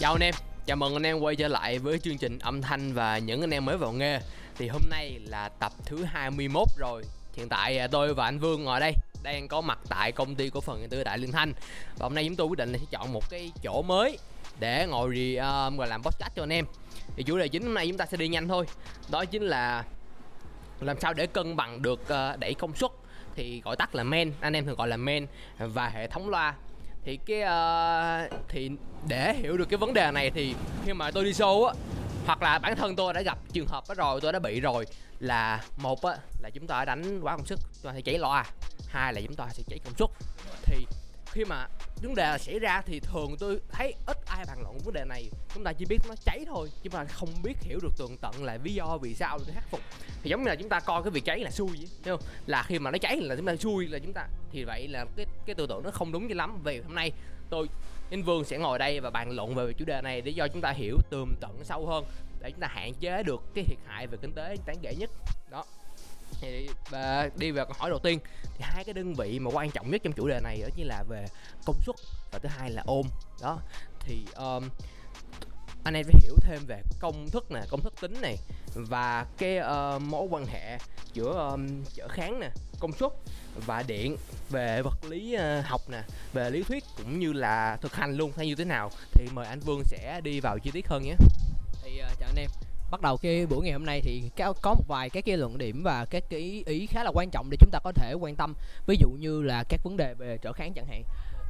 Chào anh em, chào mừng anh em quay trở lại với chương trình âm thanh và những anh em mới vào nghề. Thì hôm nay là tập thứ 21 rồi. Hiện tại à, tôi và anh Vương ngồi đây đang có mặt tại công ty cổ phần tư đại Lương Thanh. Và hôm nay chúng tôi quyết định là sẽ chọn một cái chỗ mới để ngồi à, đi uh, làm podcast cho anh em. Thì chủ đề chính hôm nay chúng ta sẽ đi nhanh thôi. Đó chính là làm sao để cân bằng được uh, đẩy công suất. Thì gọi tắt là men anh em thường gọi là men và hệ thống loa thì cái uh, thì để hiểu được cái vấn đề này thì khi mà tôi đi show á hoặc là bản thân tôi đã gặp trường hợp đó rồi tôi đã bị rồi là một á là chúng ta đánh quá công suất chúng ta sẽ cháy loa hai là chúng ta sẽ cháy công suất. Thì khi mà vấn đề xảy ra thì thường tôi thấy ít ai bàn luận vấn đề này. Chúng ta chỉ biết nó cháy thôi nhưng mà không biết hiểu được tường tận là lý do vì sao để khắc phục. Thì giống như là chúng ta coi cái việc cháy là xui vậy hiểu không? Là khi mà nó cháy là chúng ta xui là chúng ta, thì vậy là cái cái tư tưởng nó không đúng cho lắm. Vì hôm nay, tôi Ninh Vương sẽ ngồi đây và bàn luận về chủ đề này để cho chúng ta hiểu tường tận sâu hơn, để chúng ta hạn chế được cái thiệt hại về kinh tế đáng kể nhất. Đó thì và đi vào câu hỏi đầu tiên. Thì hai cái đơn vị mà quan trọng nhất trong chủ đề này đó chính là về công suất và thứ hai là ôm. Đó thì um, anh em phải hiểu thêm về công thức nè công thức tính này và cái uh, mối quan hệ giữa um, chở kháng nè công suất và điện về vật lý uh, học nè về lý thuyết cũng như là thực hành luôn hay như thế nào. Thì mời anh Vương sẽ đi vào chi tiết hơn nhé. Thì uh, chào anh em bắt đầu cái buổi ngày hôm nay thì có một vài cái cái luận điểm và các cái ý, ý khá là quan trọng để chúng ta có thể quan tâm. Ví dụ như là các vấn đề về trở kháng chẳng hạn.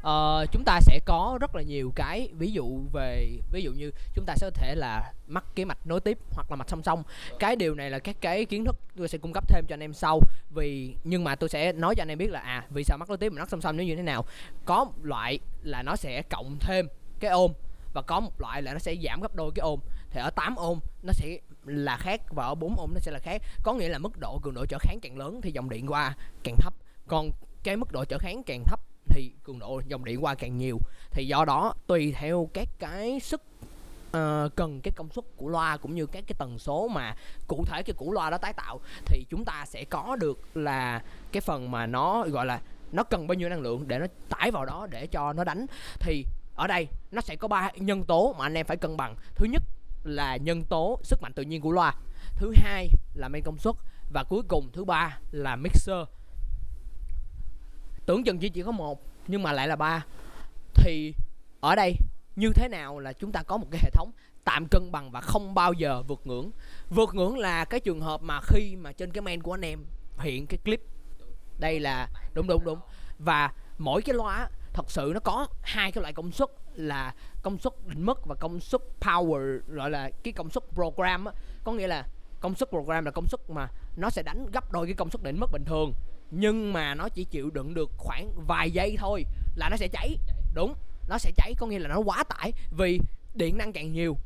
Ờ, chúng ta sẽ có rất là nhiều cái ví dụ về ví dụ như chúng ta sẽ có thể là mắc cái mạch nối tiếp hoặc là mạch song song. Cái điều này là các cái kiến thức tôi sẽ cung cấp thêm cho anh em sau. Vì nhưng mà tôi sẽ nói cho anh em biết là à vì sao mắc nối tiếp mà mắc song song nó như thế nào? Có một loại là nó sẽ cộng thêm cái ôm và có một loại là nó sẽ giảm gấp đôi cái ôm thì ở 8 ôm nó sẽ là khác và ở 4 ôm nó sẽ là khác. Có nghĩa là mức độ cường độ trở kháng càng lớn thì dòng điện qua càng thấp. Còn cái mức độ trở kháng càng thấp thì cường độ dòng điện qua càng nhiều. Thì do đó tùy theo các cái sức uh, cần cái công suất của loa cũng như các cái tần số mà cụ thể cái củ loa đó tái tạo thì chúng ta sẽ có được là cái phần mà nó gọi là nó cần bao nhiêu năng lượng để nó tải vào đó để cho nó đánh. Thì ở đây nó sẽ có ba nhân tố mà anh em phải cân bằng. Thứ nhất là nhân tố sức mạnh tự nhiên của loa. Thứ hai là men công suất và cuối cùng thứ ba là mixer. Tưởng chừng chỉ chỉ có một nhưng mà lại là ba. Thì ở đây như thế nào là chúng ta có một cái hệ thống tạm cân bằng và không bao giờ vượt ngưỡng. Vượt ngưỡng là cái trường hợp mà khi mà trên cái main của anh em hiện cái clip. Đây là, đúng đúng đúng. Và mỗi cái loa thật sự nó có hai cái loại công suất là công suất định mức và công suất power, gọi là cái công suất program á. Có nghĩa là công suất program là công suất mà nó sẽ đánh gấp đôi cái công suất định mức bình thường, nhưng mà nó chỉ chịu đựng được khoảng vài giây thôi là nó sẽ cháy. Đúng, nó sẽ cháy, có nghĩa là nó quá tải vì điện năng càng nhiều,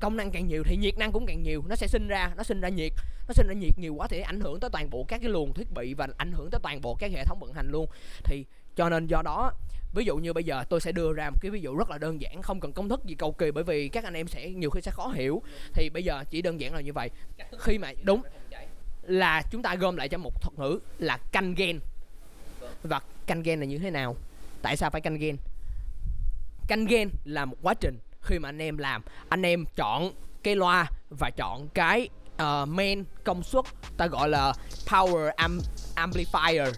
công năng càng nhiều thì nhiệt năng cũng càng nhiều, nó sẽ sinh ra, nó sinh ra nhiệt, nó sinh ra nhiệt nhiều quá thì ảnh hưởng tới toàn bộ các cái luồng thiết bị và ảnh hưởng tới toàn bộ các hệ thống vận hành luôn. Thì cho nên do đó ví dụ như bây giờ tôi sẽ đưa ra một cái ví dụ rất là đơn giản không cần công thức gì cầu kỳ bởi vì các anh em sẽ nhiều khi sẽ khó hiểu. Thì bây giờ chỉ đơn giản là như vậy. Khi mà đúng là chúng ta gom lại cho một thuật ngữ là canh gen. Và canh gen là như thế nào? Tại sao phải canh gen? Canh gen là một quá trình. Khi mà anh em làm anh em chọn cái loa và chọn cái uh, main công suất ta gọi là power am amplifier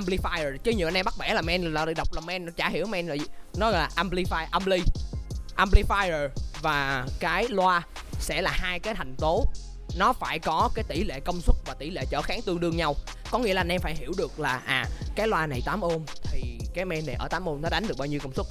amplifier chứ nhiều anh em bắt bẻ là men là đọc là men nó chả hiểu men là gì. Nó là amplify, ampli, amplifier. Và cái loa sẽ là hai cái thành tố. Nó phải có cái tỷ lệ công suất và tỷ lệ trở kháng tương đương nhau. Có nghĩa là anh em phải hiểu được là à cái loa này 8 ôm thì cái men này ở 8 ôm nó đánh được bao nhiêu công suất.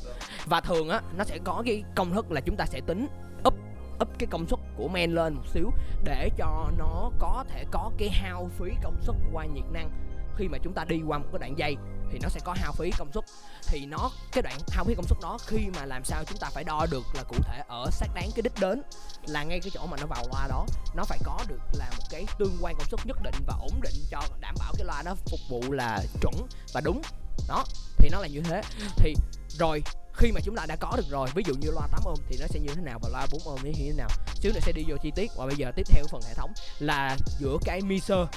Và thường á, nó sẽ có cái công thức là chúng ta sẽ tính up up cái công suất của men lên một xíu để cho nó có thể có cái hao phí công suất qua nhiệt năng khi mà chúng ta đi qua một cái đoạn dây, thì nó sẽ có hao phí công suất. Thì nó, cái đoạn hao phí công suất đó, khi mà làm sao chúng ta phải đo được là cụ thể ở xác đáng cái đích đến, là ngay cái chỗ mà nó vào loa đó, nó phải có được là một cái tương quan công suất nhất định và ổn định cho đảm bảo cái loa nó phục vụ là chuẩn và đúng. Đó, thì nó là như thế. Thì rồi, khi mà chúng ta đã có được rồi, ví dụ như loa 8 ôm thì nó sẽ như thế nào và loa 4 ôm như thế nào? Xíu nữa sẽ đi vô chi tiết. Và bây giờ tiếp theo phần hệ thống là giữa cái mixer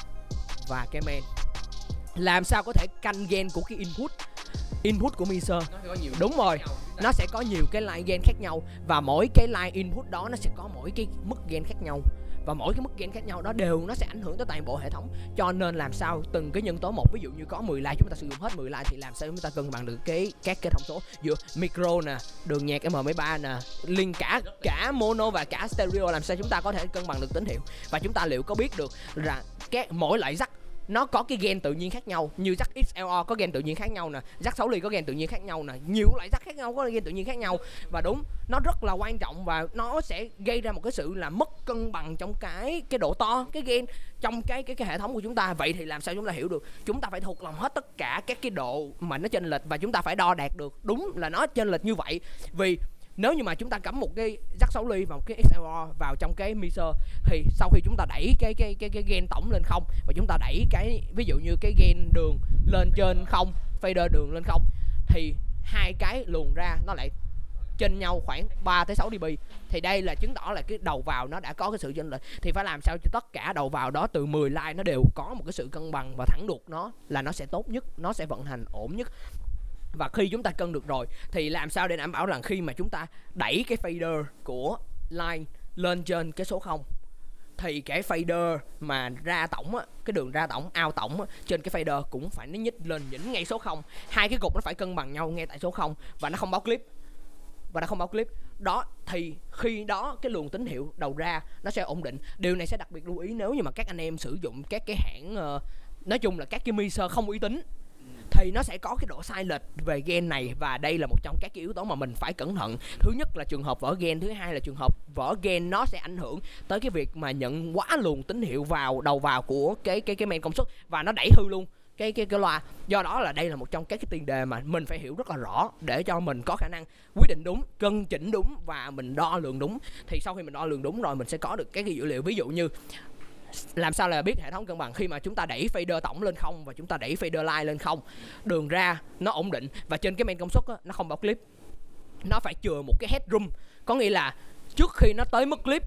và cái main làm sao có thể canh gen của cái input? Input của mixer. Đúng rồi. nó sẽ có nhiều cái line gain khác nhau và mỗi cái line input đó nó sẽ có mỗi cái mức gain khác nhau. Và mỗi cái mức gain khác nhau đó đều nó sẽ ảnh hưởng tới toàn bộ hệ thống. Cho nên làm sao từng cái nhân tố một ví dụ như có 10 line chúng ta sử dụng hết 10 line thì làm sao chúng ta cân bằng được cái các cái thông số giữa micro nè đường nhạc M13 nè liên cả cả mono và cả stereo làm sao chúng ta có thể cân bằng được tín hiệu? Và chúng ta liệu có biết được là cái mỗi loại rắc nó có cái gen tự nhiên khác nhau. Như jack XLR có gen tự nhiên khác nhau nè. Jack 6 ly có gen tự nhiên khác nhau nè. Nhiều loại jack khác nhau có gen tự nhiên khác nhau. Và đúng, nó rất là quan trọng và nó sẽ gây ra một cái sự là mất cân bằng trong cái cái độ to, cái gen trong cái cái cái hệ thống của chúng ta. Vậy thì làm sao chúng ta hiểu được? Chúng ta phải thuộc lòng hết tất cả các cái độ mà nó chênh lệch và chúng ta phải đo đạt được. Đúng là nó chênh lệch như vậy. Vì nếu như mà chúng ta cắm một cái rắc 6 ly và một cái XLR vào trong cái mixer, thì sau khi chúng ta đẩy cái cái cái cái gain tổng lên không? Và chúng ta đẩy cái, ví dụ như cái gain đường lên trên không, fader đường lên không, thì hai cái luồn ra nó lại trên nhau khoảng 3 tới 6 dB. Thì đây là chứng tỏ là cái đầu vào nó đã có cái sự chênh lệch. Thì phải làm sao cho tất cả đầu vào đó từ 10 line nó đều có một cái sự cân bằng và thẳng đuột nó là nó sẽ tốt nhất, nó sẽ vận hành ổn nhất và khi chúng ta cân được rồi thì làm sao để đảm bảo rằng khi mà chúng ta đẩy cái fader của line lên trên cái số 0 thì cái fader mà ra tổng á, cái đường ra tổng ao tổng á, trên cái fader cũng phải nó nhích lên nhỉnh ngay số 0 hai cái cục nó phải cân bằng nhau ngay tại số 0 và nó không báo clip. Và nó không báo clip. Đó thì khi đó cái luồng tín hiệu đầu ra nó sẽ ổn định. Điều này sẽ đặc biệt lưu ý nếu như mà các anh em sử dụng các cái hãng uh, nói chung là các cái mixer không uy tín thì nó sẽ có cái độ sai lệch về gen này, và đây là một trong các cái yếu tố mà mình phải cẩn thận. Thứ nhất là trường hợp vỡ gen, thứ hai là trường hợp vỡ gen nó sẽ ảnh hưởng tới cái việc mà nhận quá luồng tín hiệu vào đầu vào của cái cái cái men công suất, và nó đẩy hư luôn cái cái cái loa. Do đó là đây là một trong các cái tiền đề mà mình phải hiểu rất là rõ để cho mình có khả năng quyết định đúng, cân chỉnh đúng và mình đo lường đúng. Thì sau khi mình đo lường đúng rồi, mình sẽ có được cái dữ liệu. Ví dụ như làm sao là biết hệ thống cân bằng khi mà chúng ta đẩy fader tổng lên không và chúng ta đẩy fader line lên không? Đường ra nó ổn định và trên cái main công suất á, nó không bao clip. Nó phải chừa một cái headroom. Có nghĩa là trước khi nó tới mức clip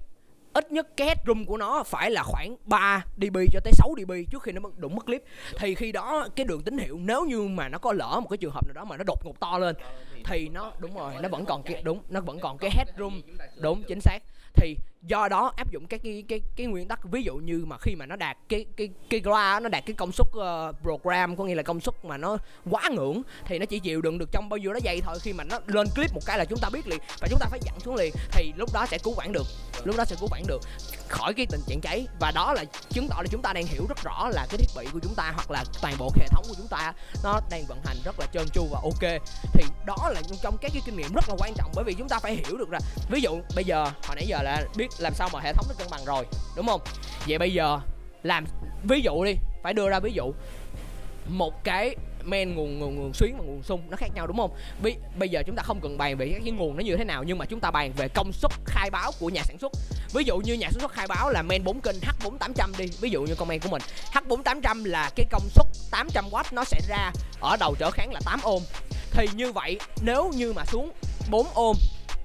ít nhất cái headroom của nó phải là khoảng 3 dB cho tới 6 dB trước khi nó đụng mức clip. Thì khi đó cái đường tín hiệu nếu như mà nó có lỡ một cái trường hợp nào đó mà nó đột ngột to lên thì nó đúng rồi nó vẫn còn cái đúng nó vẫn còn cái headroom. Đúng chính xác. Thì do đó áp dụng các cái cái cái nguyên tắc ví dụ như mà khi mà nó đạt cái cái cái loa nó đạt cái công suất uh, program có nghĩa là công suất mà nó quá ngưỡng thì nó chỉ chịu đựng được trong bao nhiêu đó giây thôi. Khi mà nó lên clip một cái là chúng ta biết liền và chúng ta phải dặn xuống liền thì lúc đó sẽ cứu vãn được lúc đó sẽ cứu vãn được khỏi cái tình trạng cháy. Và đó là chứng tỏ là chúng ta đang hiểu rất rõ là cái thiết bị của chúng ta hoặc là toàn bộ hệ thống của chúng ta nó đang vận hành rất là trơn tru và ok. Thì đó là trong các cái kinh nghiệm rất là quan trọng bởi vì chúng ta phải hiểu được là ví dụ bây giờ hồi nãy giờ là biết làm sao mà hệ thống nó cân bằng rồi đúng không? Vậy bây giờ làm ví dụ đi phải đưa ra ví dụ. Một cái men nguồn nguồn nguồn xuyến và nguồn sung nó khác nhau đúng không? Bây, bây giờ chúng ta không cần bàn về cái nguồn nó như thế nào nhưng mà chúng ta bàn về công suất khai báo của nhà sản xuất. Ví dụ như nhà sản xuất khai báo là men 4 kênh H4800 đi ví dụ như con men của mình. H4800 là cái công suất 800W nó sẽ ra ở đầu trở kháng là 8 ohm. Thì như vậy nếu như mà xuống 4 ohm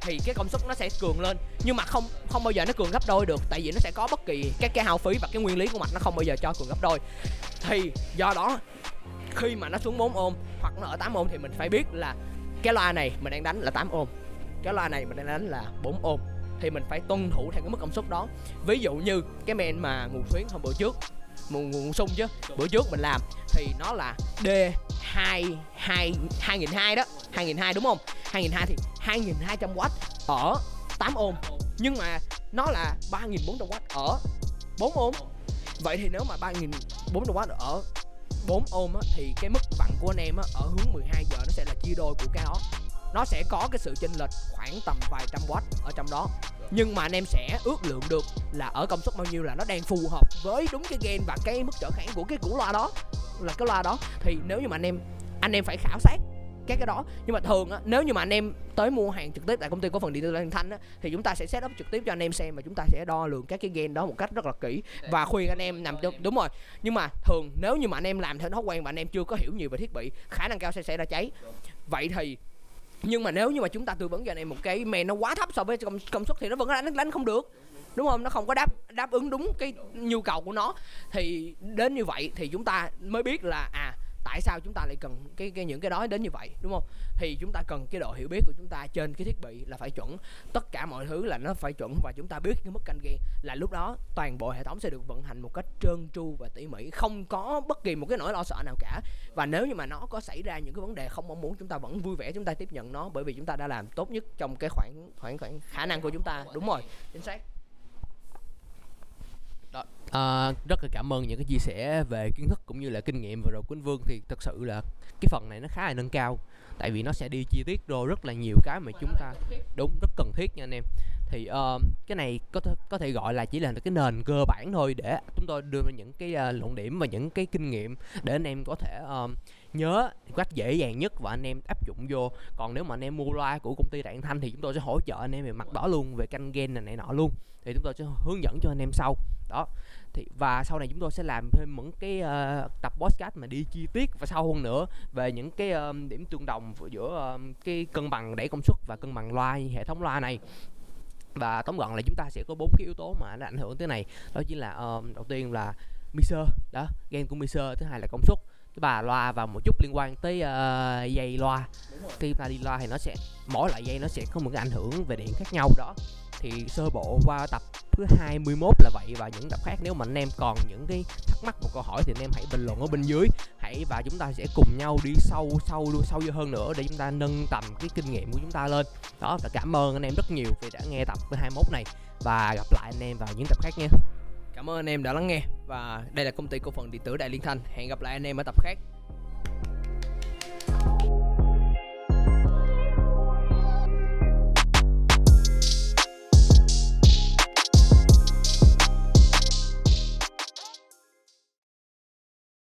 thì cái công suất nó sẽ cường lên. Nhưng mà không không bao giờ nó cường gấp đôi được, tại vì nó sẽ có bất kỳ cái cái hao phí và cái nguyên lý của mạch nó không bao giờ cho cường gấp đôi. Thì do đó, khi mà nó xuống 4 ôm hoặc nó ở 8 ôm thì mình phải biết là cái loa này mình đang đánh là 8 ôm cái loa này mình đang đánh là 4 ôm thì mình phải tuân thủ theo cái mức công suất đó. Ví dụ như cái men mà nguồn xuyến hôm bữa trước nguồn nguồn sung chứ, bữa trước mình làm, thì nó là D 2 2 2002 đó 2002 đúng không? 2002 thì 2200W ở 8 ohm. Nhưng mà nó là 3400W ở 4 ohm. Vậy thì nếu mà 3400W ở 4 ohm á, thì cái mức vặn của anh em á, ở hướng 12 giờ nó sẽ là chia đôi của cái đó. Nó sẽ có cái sự chênh lệch khoảng tầm vài trăm watt ở trong đó. Nhưng mà anh em sẽ ước lượng được là ở công suất bao nhiêu là nó đang phù hợp với đúng cái gain và cái mức trở kháng của cái củ loa đó là cái loa đó. Thì nếu như mà anh em anh em phải khảo sát các cái đó. Nhưng mà thường á nếu như mà anh em tới mua hàng trực tiếp tại công ty cổ phần điện tử Lan Thanh á thì chúng ta sẽ set up trực tiếp cho anh em xem và chúng ta sẽ đo lường các cái gen đó một cách rất là kỹ và khuyên anh em nằm đúng, đúng rồi. Nhưng mà thường nếu như mà anh em làm theo thói quen và anh em chưa có hiểu nhiều về thiết bị khả năng cao sẽ xảy ra cháy. Vậy thì nhưng mà nếu như mà chúng ta tư vấn cho anh em một cái men nó quá thấp so với công, công suất thì nó vẫn đánh đánh không được đúng không? Nó không có đáp đáp ứng đúng cái nhu cầu của nó. Thì đến như vậy thì chúng ta mới biết là à tại sao chúng ta lại cần cái, cái những cái đó đến như vậy đúng không? Thì chúng ta cần cái độ hiểu biết của chúng ta trên cái thiết bị là phải chuẩn. Tất cả mọi thứ là nó phải chuẩn và chúng ta biết cái mức canh ghi là lúc đó toàn bộ hệ thống sẽ được vận hành một cách trơn tru và tỉ mỉ không có bất kỳ một cái nỗi lo sợ nào cả. Và nếu như mà nó có xảy ra những cái vấn đề không mong muốn chúng ta vẫn vui vẻ chúng ta tiếp nhận nó bởi vì chúng ta đã làm tốt nhất trong cái khoảng khoảng khoảng khả năng của chúng ta. Đúng rồi chính xác. À, rất là cảm ơn những cái chia sẻ về kiến thức cũng như là kinh nghiệm vừa rồi của anh Vương. Thì thật sự là cái phần này nó khá là nâng cao tại vì nó sẽ đi chi tiết rồi rất là nhiều cái mà chúng ta đúng rất cần thiết nha anh em. Thì uh, cái này có th- có thể gọi là chỉ là cái nền cơ bản thôi để chúng tôi đưa ra những cái uh, luận điểm và những cái kinh nghiệm để anh em có thể uh, nhớ cách dễ dàng nhất và anh em áp dụng vô. Còn nếu mà anh em mua loa của công ty Đạn Thanh thì chúng tôi sẽ hỗ trợ anh em về mặt đó luôn về canh gen này, này nọ luôn. Thì chúng tôi sẽ hướng dẫn cho anh em sau. Đó. Thì và sau này chúng tôi sẽ làm thêm những cái uh, tập podcast mà đi chi tiết và sâu hơn nữa về những cái uh, điểm tương đồng giữa uh, cái cân bằng đẩy công suất và cân bằng loa hệ thống loa này. Và tóm gọn là chúng ta sẽ có bốn cái yếu tố mà nó ảnh hưởng tới này. Đó chính là uh, đầu tiên là mixer đó gen của mixer thứ hai là công suất và loa và một chút liên quan tới uh, dây loa. Khi ta đi loa thì nó sẽ mỗi loại dây nó sẽ có một cái ảnh hưởng về điện khác nhau đó. Thì sơ bộ qua tập thứ 21 là vậy và những tập khác nếu mà anh em còn những cái thắc mắc một câu hỏi thì anh em hãy bình luận ở bên dưới. Hãy và chúng ta sẽ cùng nhau đi sâu sâu sâu hơn nữa để chúng ta nâng tầm cái kinh nghiệm của chúng ta lên. Đó và cảm ơn anh em rất nhiều vì đã nghe tập 21 này. Và gặp lại anh em vào những tập khác nha cảm ơn anh em đã lắng nghe. Và đây là công ty cổ phần điện tử đại liên thanh. Hẹn gặp lại anh em ở tập khác.